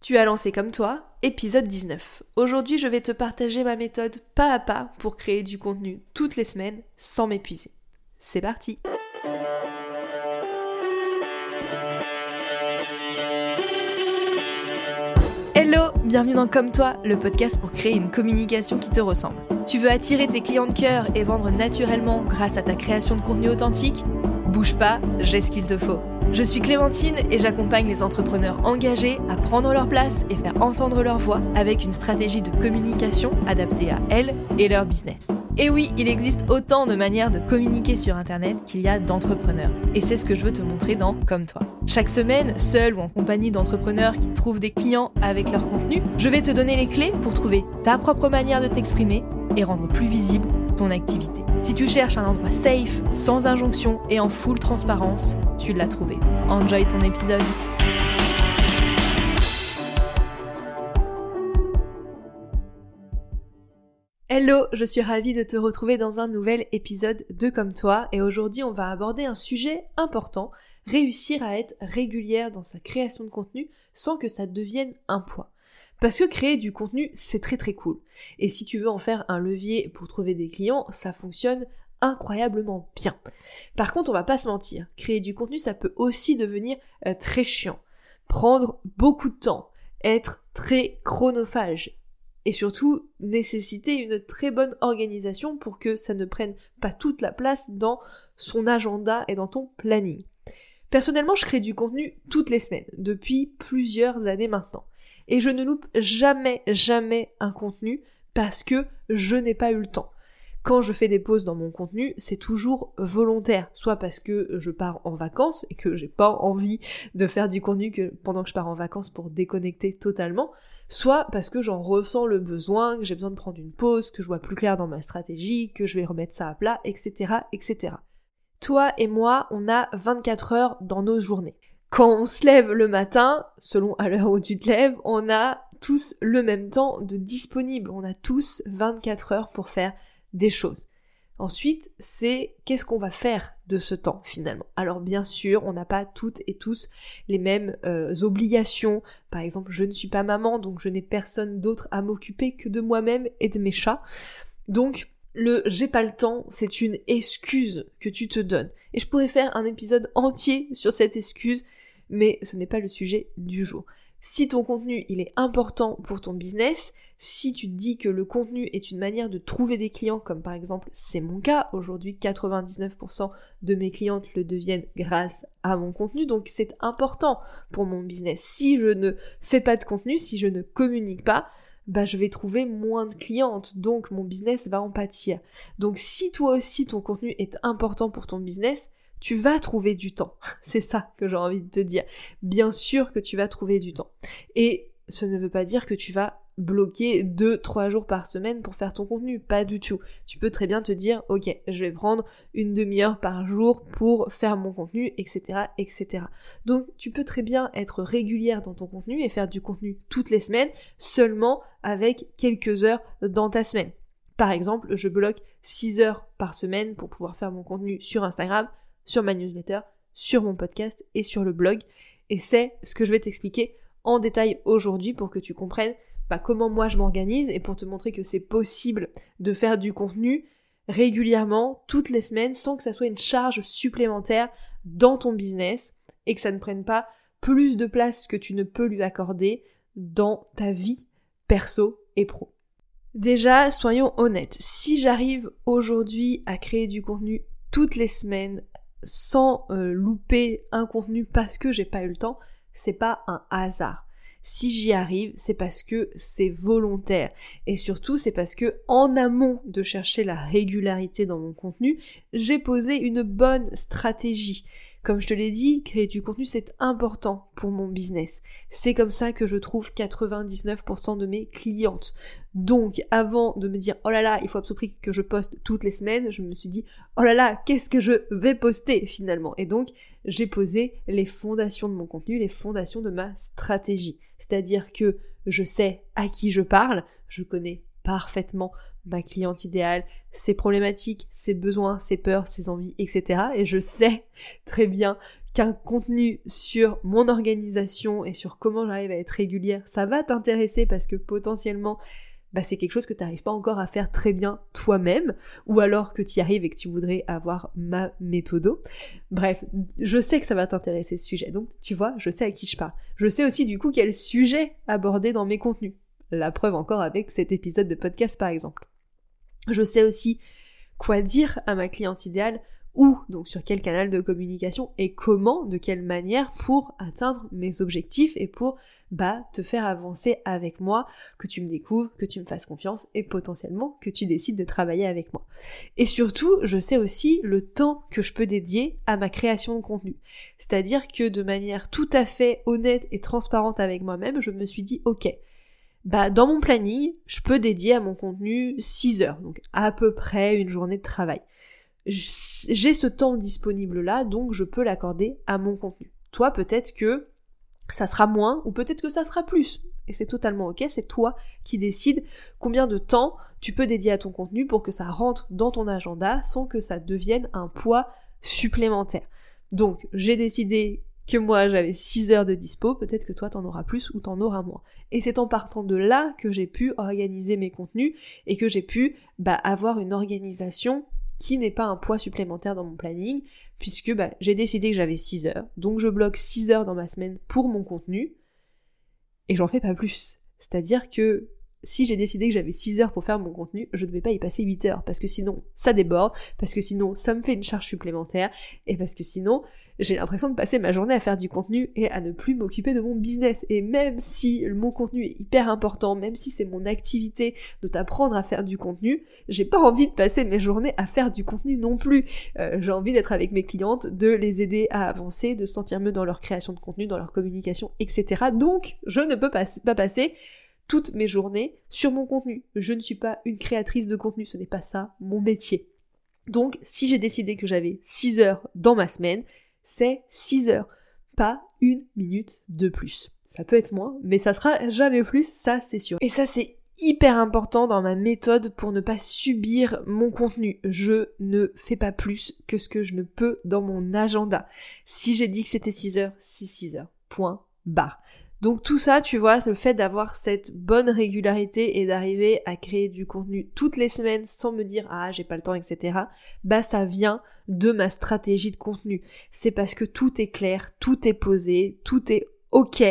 Tu as lancé comme toi, épisode 19. Aujourd'hui, je vais te partager ma méthode pas à pas pour créer du contenu toutes les semaines sans m'épuiser. C'est parti Hello, bienvenue dans Comme toi, le podcast pour créer une communication qui te ressemble. Tu veux attirer tes clients de cœur et vendre naturellement grâce à ta création de contenu authentique? Bouge pas, j'ai ce qu'il te faut. Je suis Clémentine et j'accompagne les entrepreneurs engagés à prendre leur place et faire entendre leur voix avec une stratégie de communication adaptée à elles et leur business. Et oui, il existe autant de manières de communiquer sur Internet qu'il y a d'entrepreneurs. Et c'est ce que je veux te montrer dans Comme toi. Chaque semaine, seul ou en compagnie d'entrepreneurs qui trouvent des clients avec leur contenu, je vais te donner les clés pour trouver ta propre manière de t'exprimer et rendre plus visible ton activité. Si tu cherches un endroit safe, sans injonction et en full transparence, tu l'as trouvé. Enjoy ton épisode. Hello, je suis ravie de te retrouver dans un nouvel épisode de Comme toi et aujourd'hui on va aborder un sujet important, réussir à être régulière dans sa création de contenu sans que ça devienne un poids. Parce que créer du contenu, c'est très très cool. Et si tu veux en faire un levier pour trouver des clients, ça fonctionne incroyablement bien. Par contre, on va pas se mentir, créer du contenu, ça peut aussi devenir euh, très chiant. Prendre beaucoup de temps, être très chronophage et surtout nécessiter une très bonne organisation pour que ça ne prenne pas toute la place dans son agenda et dans ton planning. Personnellement, je crée du contenu toutes les semaines, depuis plusieurs années maintenant et je ne loupe jamais, jamais un contenu parce que je n'ai pas eu le temps. Quand je fais des pauses dans mon contenu, c'est toujours volontaire, soit parce que je pars en vacances et que j'ai pas envie de faire du contenu pendant que je pars en vacances pour déconnecter totalement, soit parce que j'en ressens le besoin, que j'ai besoin de prendre une pause, que je vois plus clair dans ma stratégie, que je vais remettre ça à plat, etc., etc. Toi et moi, on a 24 heures dans nos journées quand on se lève le matin, selon à l'heure où tu te lèves, on a tous le même temps de disponible. On a tous 24 heures pour faire des choses. Ensuite, c'est qu'est-ce qu'on va faire de ce temps finalement. Alors bien sûr, on n'a pas toutes et tous les mêmes euh, obligations. Par exemple, je ne suis pas maman, donc je n'ai personne d'autre à m'occuper que de moi-même et de mes chats. Donc le j'ai pas le temps, c'est une excuse que tu te donnes. Et je pourrais faire un épisode entier sur cette excuse, mais ce n'est pas le sujet du jour. Si ton contenu il est important pour ton business, si tu dis que le contenu est une manière de trouver des clients, comme par exemple c'est mon cas, aujourd'hui 99% de mes clientes le deviennent grâce à mon contenu, donc c'est important pour mon business. Si je ne fais pas de contenu, si je ne communique pas, bah je vais trouver moins de clientes, donc mon business va en pâtir. Donc si toi aussi ton contenu est important pour ton business, tu vas trouver du temps. C'est ça que j'ai envie de te dire. Bien sûr que tu vas trouver du temps. Et ce ne veut pas dire que tu vas bloquer 2-3 jours par semaine pour faire ton contenu, pas du tout. Tu peux très bien te dire, ok, je vais prendre une demi-heure par jour pour faire mon contenu, etc., etc. Donc tu peux très bien être régulière dans ton contenu et faire du contenu toutes les semaines, seulement avec quelques heures dans ta semaine. Par exemple, je bloque 6 heures par semaine pour pouvoir faire mon contenu sur Instagram, sur ma newsletter, sur mon podcast et sur le blog. Et c'est ce que je vais t'expliquer en détail aujourd'hui pour que tu comprennes bah, comment moi je m'organise et pour te montrer que c'est possible de faire du contenu régulièrement, toutes les semaines, sans que ça soit une charge supplémentaire dans ton business et que ça ne prenne pas plus de place que tu ne peux lui accorder dans ta vie perso et pro. Déjà, soyons honnêtes, si j'arrive aujourd'hui à créer du contenu toutes les semaines sans euh, louper un contenu parce que j'ai pas eu le temps, c'est pas un hasard. Si j'y arrive, c'est parce que c'est volontaire. Et surtout, c'est parce que en amont de chercher la régularité dans mon contenu, j'ai posé une bonne stratégie. Comme je te l'ai dit, créer du contenu c'est important pour mon business. C'est comme ça que je trouve 99% de mes clientes. Donc avant de me dire oh là là, il faut absolument que je poste toutes les semaines, je me suis dit oh là là, qu'est-ce que je vais poster finalement? Et donc j'ai posé les fondations de mon contenu, les fondations de ma stratégie. C'est-à-dire que je sais à qui je parle, je connais parfaitement ma cliente idéale, ses problématiques, ses besoins, ses peurs, ses envies, etc. Et je sais très bien qu'un contenu sur mon organisation et sur comment j'arrive à être régulière, ça va t'intéresser parce que potentiellement, bah, c'est quelque chose que tu n'arrives pas encore à faire très bien toi-même, ou alors que tu y arrives et que tu voudrais avoir ma méthode. Bref, je sais que ça va t'intéresser ce sujet, donc tu vois, je sais à qui je parle. Je sais aussi du coup quel sujet aborder dans mes contenus. La preuve encore avec cet épisode de podcast par exemple. Je sais aussi quoi dire à ma cliente idéale où, donc sur quel canal de communication et comment, de quelle manière pour atteindre mes objectifs et pour bah te faire avancer avec moi, que tu me découvres, que tu me fasses confiance et potentiellement que tu décides de travailler avec moi. Et surtout, je sais aussi le temps que je peux dédier à ma création de contenu. C'est-à-dire que de manière tout à fait honnête et transparente avec moi-même, je me suis dit ok, bah dans mon planning, je peux dédier à mon contenu 6 heures, donc à peu près une journée de travail j'ai ce temps disponible là, donc je peux l'accorder à mon contenu. Toi, peut-être que ça sera moins, ou peut-être que ça sera plus. Et c'est totalement ok, c'est toi qui décides combien de temps tu peux dédier à ton contenu pour que ça rentre dans ton agenda sans que ça devienne un poids supplémentaire. Donc, j'ai décidé que moi j'avais 6 heures de dispo, peut-être que toi t'en auras plus ou t'en auras moins. Et c'est en partant de là que j'ai pu organiser mes contenus et que j'ai pu bah, avoir une organisation qui n'est pas un poids supplémentaire dans mon planning, puisque bah, j'ai décidé que j'avais 6 heures, donc je bloque 6 heures dans ma semaine pour mon contenu, et j'en fais pas plus. C'est-à-dire que si j'ai décidé que j'avais 6 heures pour faire mon contenu, je ne vais pas y passer 8 heures, parce que sinon ça déborde, parce que sinon ça me fait une charge supplémentaire, et parce que sinon j'ai l'impression de passer ma journée à faire du contenu et à ne plus m'occuper de mon business. Et même si mon contenu est hyper important, même si c'est mon activité de t'apprendre à faire du contenu, j'ai pas envie de passer mes journées à faire du contenu non plus. Euh, j'ai envie d'être avec mes clientes, de les aider à avancer, de sentir mieux dans leur création de contenu, dans leur communication, etc. Donc, je ne peux pas, pas passer toutes mes journées sur mon contenu. Je ne suis pas une créatrice de contenu, ce n'est pas ça mon métier. Donc, si j'ai décidé que j'avais 6 heures dans ma semaine, c'est 6 heures, pas une minute de plus. Ça peut être moins, mais ça sera jamais plus, ça c'est sûr. Et ça c'est hyper important dans ma méthode pour ne pas subir mon contenu. Je ne fais pas plus que ce que je ne peux dans mon agenda. Si j'ai dit que c'était 6 heures, c'est 6 heures. Point barre. Donc tout ça, tu vois, le fait d'avoir cette bonne régularité et d'arriver à créer du contenu toutes les semaines sans me dire ah j'ai pas le temps, etc. Bah ça vient de ma stratégie de contenu. C'est parce que tout est clair, tout est posé, tout est ok.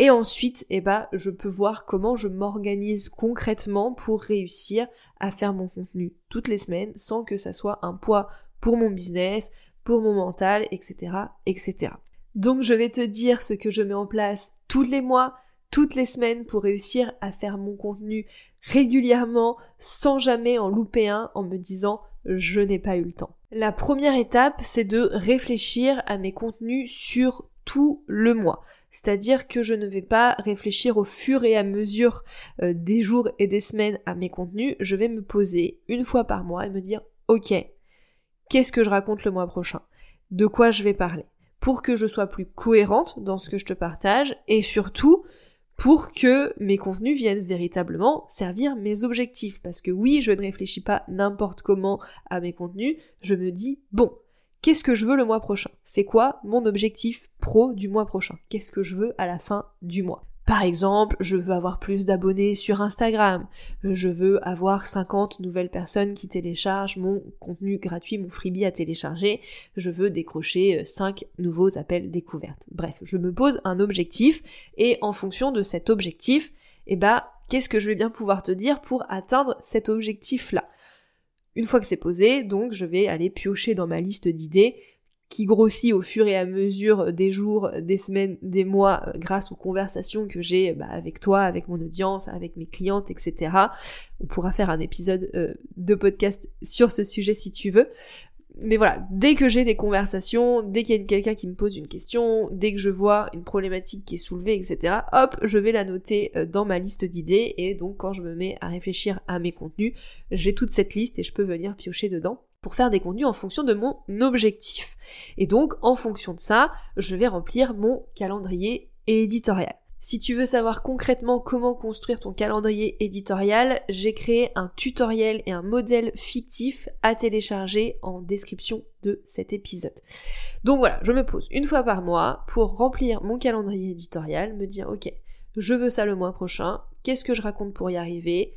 Et ensuite, eh bah, je peux voir comment je m'organise concrètement pour réussir à faire mon contenu toutes les semaines sans que ça soit un poids pour mon business, pour mon mental, etc., etc. Donc je vais te dire ce que je mets en place tous les mois, toutes les semaines pour réussir à faire mon contenu régulièrement sans jamais en louper un en me disant je n'ai pas eu le temps. La première étape, c'est de réfléchir à mes contenus sur tout le mois. C'est-à-dire que je ne vais pas réfléchir au fur et à mesure euh, des jours et des semaines à mes contenus, je vais me poser une fois par mois et me dire ok, qu'est-ce que je raconte le mois prochain? De quoi je vais parler? Pour que je sois plus cohérente dans ce que je te partage et surtout pour que mes contenus viennent véritablement servir mes objectifs. Parce que oui, je ne réfléchis pas n'importe comment à mes contenus, je me dis, bon, qu'est-ce que je veux le mois prochain? C'est quoi mon objectif pro du mois prochain? Qu'est-ce que je veux à la fin du mois? Par exemple, je veux avoir plus d'abonnés sur Instagram, je veux avoir 50 nouvelles personnes qui téléchargent mon contenu gratuit, mon freebie à télécharger, je veux décrocher 5 nouveaux appels découvertes. Bref, je me pose un objectif et en fonction de cet objectif, eh bah, qu'est-ce que je vais bien pouvoir te dire pour atteindre cet objectif-là? Une fois que c'est posé, donc je vais aller piocher dans ma liste d'idées qui grossit au fur et à mesure des jours, des semaines, des mois, euh, grâce aux conversations que j'ai bah, avec toi, avec mon audience, avec mes clientes, etc. On pourra faire un épisode euh, de podcast sur ce sujet si tu veux. Mais voilà, dès que j'ai des conversations, dès qu'il y a quelqu'un qui me pose une question, dès que je vois une problématique qui est soulevée, etc., hop, je vais la noter euh, dans ma liste d'idées et donc quand je me mets à réfléchir à mes contenus, j'ai toute cette liste et je peux venir piocher dedans pour faire des contenus en fonction de mon objectif. Et donc, en fonction de ça, je vais remplir mon calendrier éditorial. Si tu veux savoir concrètement comment construire ton calendrier éditorial, j'ai créé un tutoriel et un modèle fictif à télécharger en description de cet épisode. Donc voilà, je me pose une fois par mois pour remplir mon calendrier éditorial, me dire ok, je veux ça le mois prochain, qu'est-ce que je raconte pour y arriver,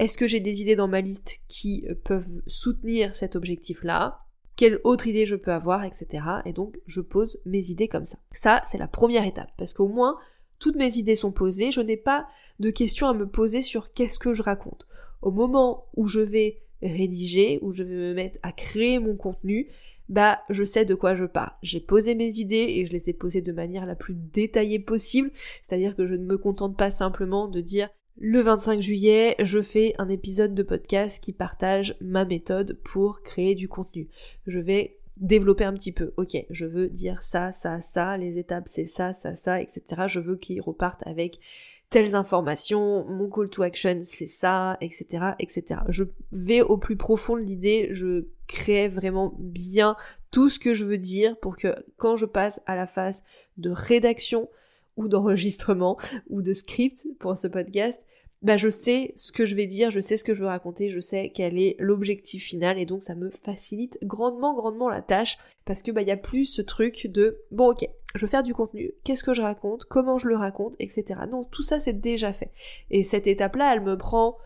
est-ce que j'ai des idées dans ma liste qui euh, peuvent soutenir cet objectif-là? Quelle autre idée je peux avoir, etc. Et donc je pose mes idées comme ça. Ça, c'est la première étape, parce qu'au moins, toutes mes idées sont posées, je n'ai pas de questions à me poser sur qu'est-ce que je raconte. Au moment où je vais rédiger, où je vais me mettre à créer mon contenu, bah je sais de quoi je parle. J'ai posé mes idées et je les ai posées de manière la plus détaillée possible, c'est-à-dire que je ne me contente pas simplement de dire le 25 juillet, je fais un épisode de podcast qui partage ma méthode pour créer du contenu. Je vais développer un petit peu. Ok, je veux dire ça, ça, ça, les étapes c'est ça, ça, ça, etc. Je veux qu'ils repartent avec telles informations, mon call to action c'est ça, etc., etc. Je vais au plus profond de l'idée, je crée vraiment bien tout ce que je veux dire pour que quand je passe à la phase de rédaction ou d'enregistrement ou de script pour ce podcast, bah je sais ce que je vais dire, je sais ce que je veux raconter, je sais quel est l'objectif final et donc ça me facilite grandement grandement la tâche parce que bah il y a plus ce truc de bon ok je veux faire du contenu, qu'est-ce que je raconte, comment je le raconte, etc. Non tout ça c'est déjà fait. Et cette étape là elle me prend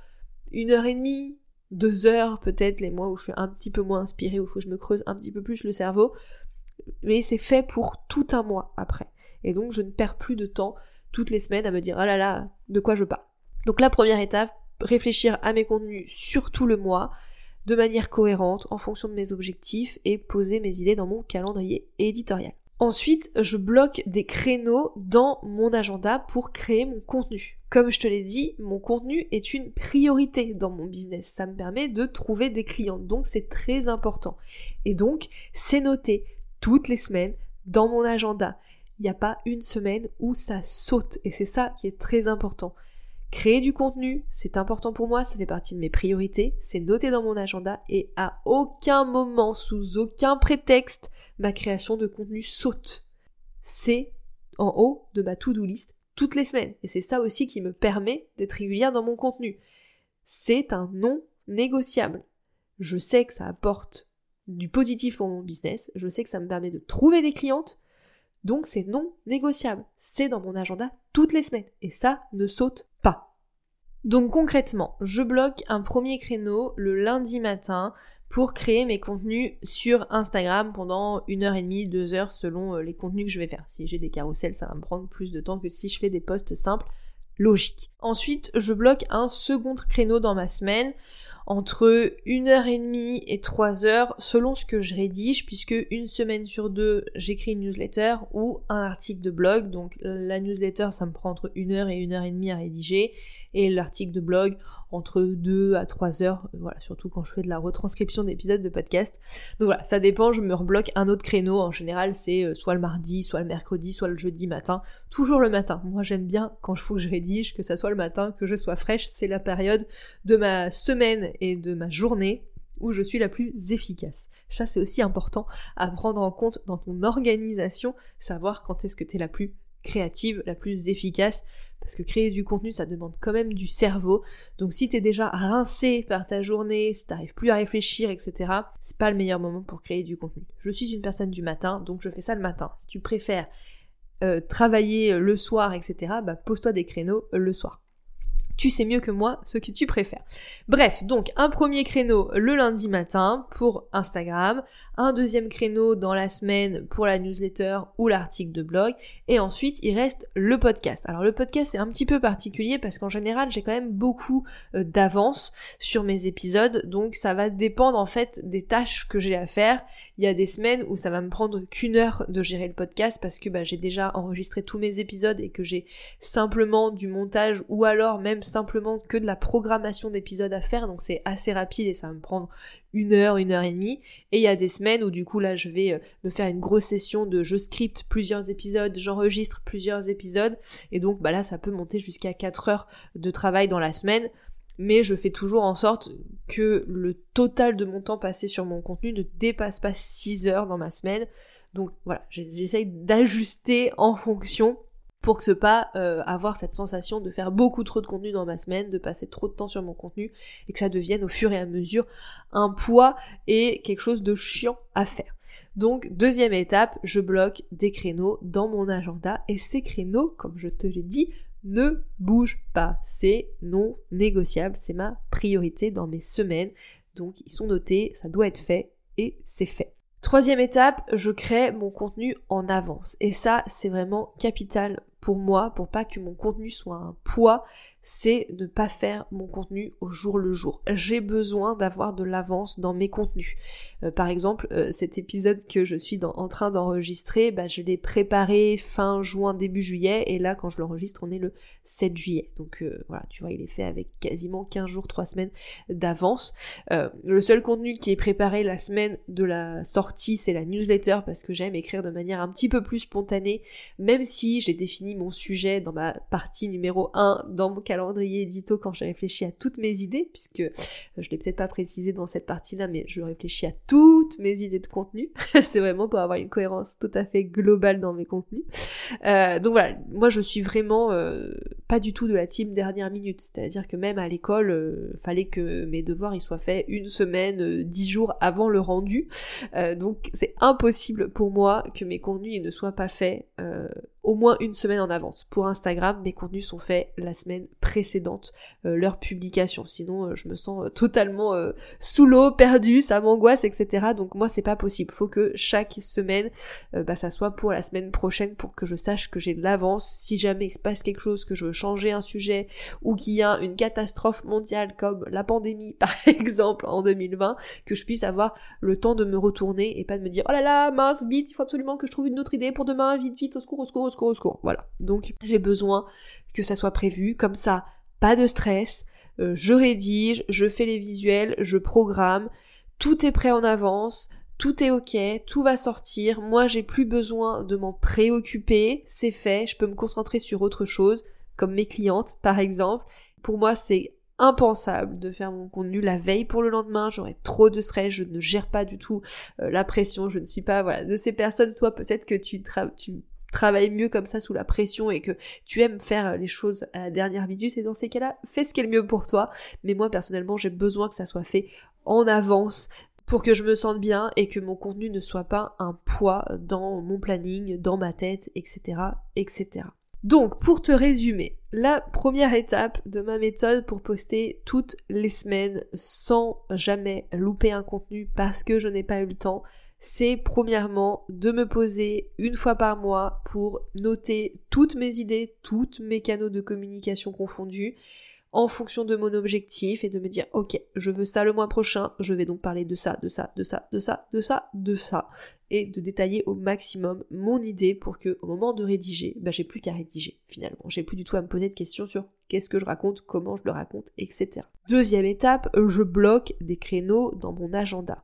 une heure et demie, deux heures peut-être les mois où je suis un petit peu moins inspirée où il faut que je me creuse un petit peu plus le cerveau. Mais c'est fait pour tout un mois après. Et donc je ne perds plus de temps toutes les semaines à me dire oh là là de quoi je parle donc la première étape, réfléchir à mes contenus sur tout le mois, de manière cohérente, en fonction de mes objectifs, et poser mes idées dans mon calendrier éditorial. Ensuite, je bloque des créneaux dans mon agenda pour créer mon contenu. Comme je te l'ai dit, mon contenu est une priorité dans mon business. Ça me permet de trouver des clients. Donc c'est très important. Et donc, c'est noté toutes les semaines dans mon agenda. Il n'y a pas une semaine où ça saute. Et c'est ça qui est très important. Créer du contenu, c'est important pour moi, ça fait partie de mes priorités, c'est noté dans mon agenda et à aucun moment, sous aucun prétexte, ma création de contenu saute. C'est en haut de ma to-do list toutes les semaines et c'est ça aussi qui me permet d'être régulière dans mon contenu. C'est un non négociable. Je sais que ça apporte du positif pour mon business, je sais que ça me permet de trouver des clientes, donc c'est non négociable. C'est dans mon agenda toutes les semaines. Et ça ne saute pas. Donc concrètement, je bloque un premier créneau le lundi matin pour créer mes contenus sur Instagram pendant une heure et demie, deux heures selon euh, les contenus que je vais faire. Si j'ai des carousels, ça va me prendre plus de temps que si je fais des posts simples, logiques. Ensuite, je bloque un second créneau dans ma semaine entre une heure et demie et trois heures selon ce que je rédige puisque une semaine sur deux j'écris une newsletter ou un article de blog. Donc la newsletter ça me prend entre une heure et une heure et demie à rédiger et l'article de blog entre 2 à 3 heures, euh, voilà, surtout quand je fais de la retranscription d'épisodes de podcast. Donc voilà, ça dépend, je me rebloque un autre créneau, en général c'est euh, soit le mardi, soit le mercredi, soit le jeudi matin, toujours le matin. Moi j'aime bien quand je faut que je rédige, que ça soit le matin, que je sois fraîche, c'est la période de ma semaine et de ma journée où je suis la plus efficace. Ça c'est aussi important à prendre en compte dans ton organisation, savoir quand est-ce que tu es la plus créative, la plus efficace, parce que créer du contenu, ça demande quand même du cerveau. Donc si t'es déjà rincé par ta journée, si t'arrives plus à réfléchir, etc., c'est pas le meilleur moment pour créer du contenu. Je suis une personne du matin, donc je fais ça le matin. Si tu préfères euh, travailler le soir, etc., bah pose-toi des créneaux le soir tu sais mieux que moi ce que tu préfères. Bref, donc un premier créneau le lundi matin pour Instagram, un deuxième créneau dans la semaine pour la newsletter ou l'article de blog, et ensuite il reste le podcast. Alors le podcast c'est un petit peu particulier parce qu'en général j'ai quand même beaucoup euh, d'avance sur mes épisodes, donc ça va dépendre en fait des tâches que j'ai à faire. Il y a des semaines où ça va me prendre qu'une heure de gérer le podcast parce que bah, j'ai déjà enregistré tous mes épisodes et que j'ai simplement du montage ou alors même simplement que de la programmation d'épisodes à faire, donc c'est assez rapide et ça va me prendre une heure, une heure et demie. Et il y a des semaines où du coup là je vais euh, me faire une grosse session de je scripte plusieurs épisodes, j'enregistre plusieurs épisodes, et donc bah là ça peut monter jusqu'à 4 heures de travail dans la semaine. Mais je fais toujours en sorte que le total de mon temps passé sur mon contenu ne dépasse pas 6 heures dans ma semaine. Donc voilà, j'essaye d'ajuster en fonction pour ne pas euh, avoir cette sensation de faire beaucoup trop de contenu dans ma semaine, de passer trop de temps sur mon contenu et que ça devienne au fur et à mesure un poids et quelque chose de chiant à faire. Donc deuxième étape, je bloque des créneaux dans mon agenda et ces créneaux, comme je te l'ai dit, ne bougent pas. C'est non négociable, c'est ma priorité dans mes semaines. Donc ils sont notés, ça doit être fait et c'est fait. Troisième étape, je crée mon contenu en avance. Et ça, c'est vraiment capital pour moi, pour pas que mon contenu soit un poids c'est ne pas faire mon contenu au jour le jour. J'ai besoin d'avoir de l'avance dans mes contenus. Euh, par exemple, euh, cet épisode que je suis en train d'enregistrer, bah, je l'ai préparé fin juin, début juillet, et là quand je l'enregistre, on est le 7 juillet. Donc euh, voilà, tu vois, il est fait avec quasiment 15 jours, 3 semaines d'avance. le seul contenu qui est préparé la semaine de la sortie, c'est la newsletter, parce que j'aime écrire de manière un petit peu plus spontanée, même si j'ai défini mon sujet dans ma partie numéro 1 dans mon calendrier édito quand j'ai réfléchi à toutes mes idées, puisque euh, je l'ai peut-être pas précisé dans cette partie-là, mais je réfléchis à toutes mes idées de contenu. c'est vraiment pour avoir une cohérence tout à fait globale dans mes contenus. Euh, donc voilà, moi je suis vraiment euh, pas du tout de la team dernière minute, c'est-à-dire que même à l'école, fallait que mes devoirs ils soient faits une semaine, dix jours avant le rendu. donc c'est impossible pour moi que mes contenus ne soient pas faits au moins une semaine en avance. Pour Instagram, mes contenus sont faits la semaine précédente euh, leur publication. Sinon, euh, je me sens euh, totalement sous l'eau, perdue, ça m'angoisse, etc. Donc moi, c'est pas possible. Faut que chaque semaine, bah, ça soit pour la semaine prochaine pour que je sache que j'ai de l'avance. Si jamais il se passe quelque chose, que je veux changer un sujet ou qu'il y a une catastrophe mondiale comme la pandémie, par exemple, en 2020, que je puisse avoir le temps de me retourner et pas de me dire oh là là, mince, vite, il faut absolument que je trouve une autre idée pour demain, vite, vite, au au secours, au secours, au secours. Voilà. Donc j'ai besoin que ça soit prévu, comme ça, pas de stress, euh, je rédige, je fais les visuels, je programme, tout est prêt en avance, tout est ok, tout va sortir, moi j'ai plus besoin de m'en préoccuper, c'est fait, je peux me concentrer sur autre chose, comme mes clientes par exemple. Pour moi c'est impensable de faire mon contenu la veille pour le lendemain, j'aurais trop de stress, je ne gère pas du tout euh, la pression, je ne suis pas voilà de ces personnes, toi peut-être que tu, tu travaille mieux comme ça sous la pression et que tu aimes faire les choses à la dernière minute et dans ces cas-là, fais ce qui est le mieux pour toi. Mais moi personnellement, j'ai besoin que ça soit fait en avance pour que je me sente bien et que mon contenu ne soit pas un poids dans mon planning, dans ma tête, etc., etc. Donc, pour te résumer, la première étape de ma méthode pour poster toutes les semaines sans jamais louper un contenu parce que je n'ai pas eu le temps, c'est premièrement de me poser une fois par mois pour noter toutes mes idées, tous mes canaux de communication confondus en fonction de mon objectif et de me dire ok je veux ça le mois prochain je vais donc parler de ça de ça de ça de ça de ça de ça et de détailler au maximum mon idée pour que au moment de rédiger bah, j'ai plus qu'à rédiger finalement. J'ai plus du tout à me poser de questions sur qu'est-ce que je raconte comment je le raconte etc deuxième étape je bloque des créneaux dans mon agenda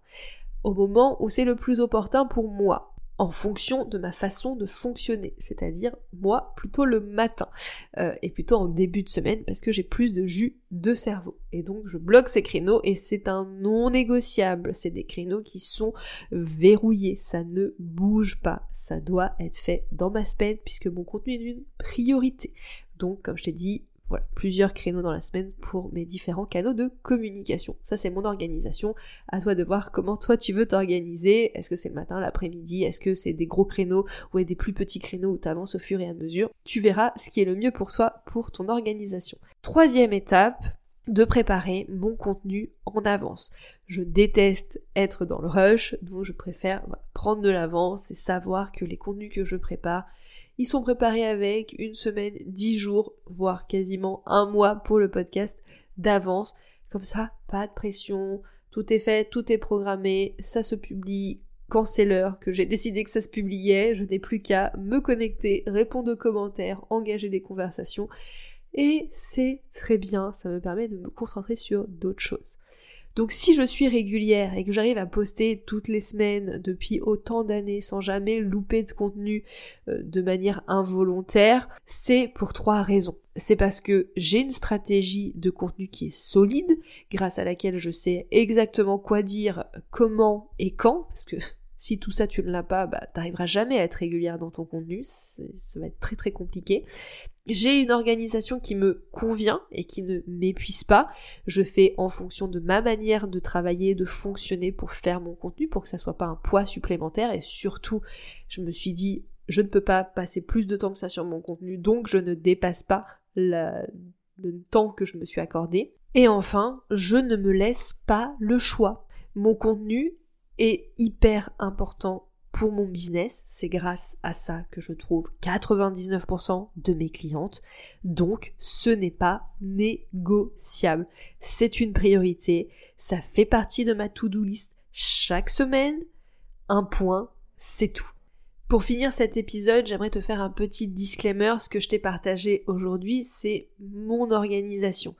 au moment où c'est le plus opportun pour moi, en fonction de ma façon de fonctionner, c'est-à-dire moi plutôt le matin euh, et plutôt en début de semaine parce que j'ai plus de jus de cerveau. Et donc je bloque ces créneaux et c'est un non négociable, c'est des créneaux qui sont verrouillés, ça ne bouge pas, ça doit être fait dans ma semaine puisque mon contenu est une priorité. Donc comme je t'ai dit, voilà, plusieurs créneaux dans la semaine pour mes différents canaux de communication. Ça, c'est mon organisation. À toi de voir comment toi tu veux t'organiser. Est-ce que c'est le matin, l'après-midi? Est-ce que c'est des gros créneaux ou des plus petits créneaux où tu avances au fur et à mesure? Tu verras ce qui est le mieux pour toi, pour ton organisation. Troisième étape, de préparer mon contenu en avance. Je déteste être dans le rush, donc je préfère prendre de l'avance et savoir que les contenus que je prépare, ils sont préparés avec une semaine, dix jours, voire quasiment un mois pour le podcast d'avance. Comme ça, pas de pression, tout est fait, tout est programmé, ça se publie quand c'est l'heure que j'ai décidé que ça se publiait, je n'ai plus qu'à me connecter, répondre aux commentaires, engager des conversations. Et c'est très bien, ça me permet de me concentrer sur d'autres choses. Donc si je suis régulière et que j'arrive à poster toutes les semaines depuis autant d'années sans jamais louper de contenu euh, de manière involontaire, c'est pour trois raisons. C'est parce que j'ai une stratégie de contenu qui est solide, grâce à laquelle je sais exactement quoi dire, comment et quand, parce que Si tout ça tu ne l'as pas, bah t'arriveras jamais à être régulière dans ton contenu, ça va être très très compliqué. J'ai une organisation qui me convient et qui ne m'épuise pas. Je fais en fonction de ma manière de travailler, de fonctionner pour faire mon contenu, pour que ça soit pas un poids supplémentaire. Et surtout, je me suis dit, je ne peux pas passer plus de temps que ça sur mon contenu, donc je ne dépasse pas le temps que je me suis accordé. Et enfin, je ne me laisse pas le choix. Mon contenu est hyper important pour mon business. C'est grâce à ça que je trouve 99% de mes clientes. Donc, ce n'est pas négociable. C'est une priorité. Ça fait partie de ma to-do list chaque semaine. Un point, c'est tout. Pour finir cet épisode, j'aimerais te faire un petit disclaimer. Ce que je t'ai partagé aujourd'hui, c'est mon organisation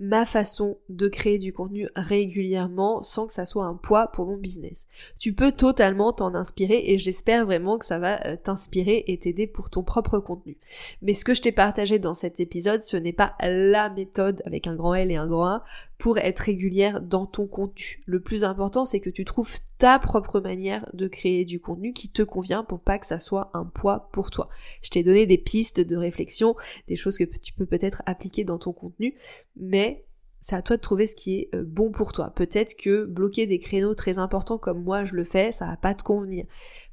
ma façon de créer du contenu régulièrement sans que ça soit un poids pour mon business. Tu peux totalement t'en inspirer et j'espère vraiment que ça va euh, t'inspirer et t'aider pour ton propre contenu. Mais ce que je t'ai partagé dans cet épisode, ce n'est pas la méthode avec un grand L et un grand A pour être régulière dans ton contenu. Le plus important, c'est que tu trouves ta propre manière de créer du contenu qui te convient pour pas que ça soit un poids pour toi. Je t'ai donné des pistes de réflexion, des choses que tu peux peut-être appliquer dans ton contenu, mais c'est à toi de trouver ce qui est euh, bon pour toi. Peut-être que bloquer des créneaux très importants comme moi je le fais, ça va pas te convenir.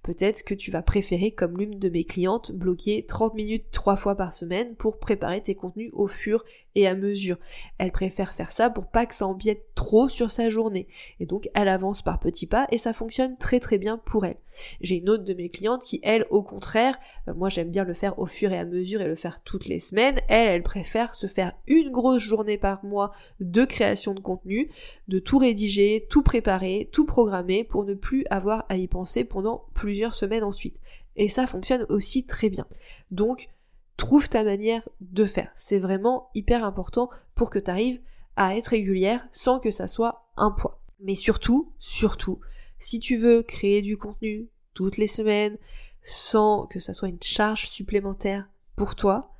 Peut-être que tu vas préférer, comme l'une de mes clientes, bloquer 30 minutes trois fois par semaine pour préparer tes contenus au fur à mesure. Elle préfère faire ça pour pas que ça empiète trop sur sa journée. Et donc elle avance par petits pas et ça fonctionne très très bien pour elle. J'ai une autre de mes clientes qui, elle, au contraire, euh, moi j'aime bien le faire au fur et à mesure et le faire toutes les semaines. Elle, elle préfère se faire une grosse journée par mois de création de contenu, de tout rédiger, tout préparer, tout programmer pour ne plus avoir à y penser pendant plusieurs semaines ensuite. Et ça fonctionne aussi très bien. Donc, trouve ta manière de faire. C'est vraiment hyper important pour que tu arrives à être régulière sans que ça soit un poids. Mais surtout, surtout, si tu veux créer du contenu toutes les semaines sans que ça soit une charge supplémentaire pour toi,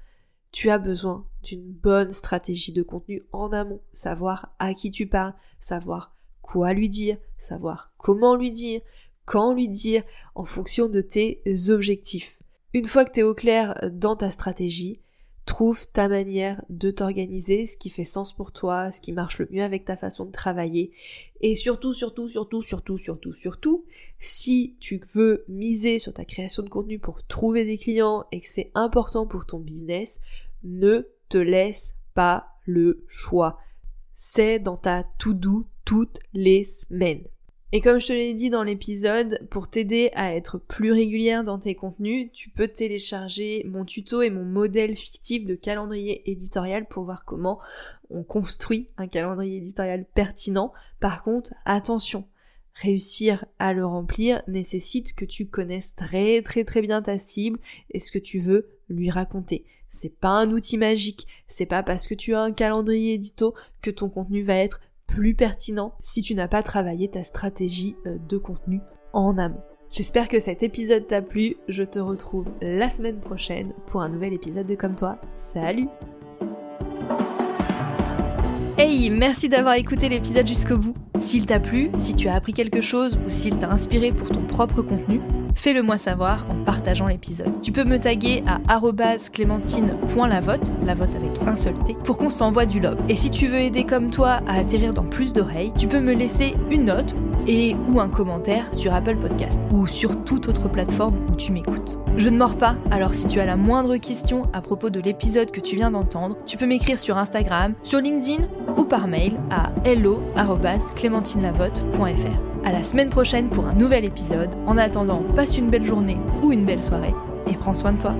tu as besoin d'une bonne stratégie de contenu en amont, savoir à qui tu parles, savoir quoi lui dire, savoir comment lui dire, quand lui dire en fonction de tes objectifs. Une fois que tu es au clair dans ta stratégie, trouve ta manière de t'organiser, ce qui fait sens pour toi, ce qui marche le mieux avec ta façon de travailler. Et surtout, surtout, surtout, surtout, surtout, surtout, si tu veux miser sur ta création de contenu pour trouver des clients et que c'est important pour ton business, ne te laisse pas le choix. C'est dans ta to-do toutes les semaines. Et comme je te l'ai dit dans l'épisode, pour t'aider à être plus régulière dans tes contenus, tu peux télécharger mon tuto et mon modèle fictif de calendrier éditorial pour voir comment on construit un calendrier éditorial pertinent. Par contre, attention, réussir à le remplir nécessite que tu connaisses très très très bien ta cible et ce que tu veux lui raconter. C'est pas un outil magique, c'est pas parce que tu as un calendrier édito que ton contenu va être plus pertinent si tu n'as pas travaillé ta stratégie euh, de contenu en amont. J'espère que cet épisode t'a plu, je te retrouve la semaine prochaine pour un nouvel épisode de Comme toi. Salut Hey, merci d'avoir écouté l'épisode jusqu'au bout. S'il t'a plu, si tu as appris quelque chose ou s'il t'a inspiré pour ton propre contenu, fais-le moi savoir en partageant l'épisode. Tu peux me taguer à clémentine.lavote, la vote avec un seul T, pour qu'on s'envoie du love. Et si tu veux aider comme toi à atterrir dans plus d'oreilles, tu peux me laisser une note et ou un commentaire sur Apple Podcast ou sur toute autre plateforme où tu m'écoutes. Je ne mords pas, alors si tu as la moindre question à propos de l'épisode que tu viens d'entendre, tu peux m'écrire sur Instagram, sur LinkedIn ou par mail à hello@clémentinelavote.fr. À la semaine prochaine pour un nouvel épisode. En attendant, passe une belle journée ou une belle soirée et prends soin de toi.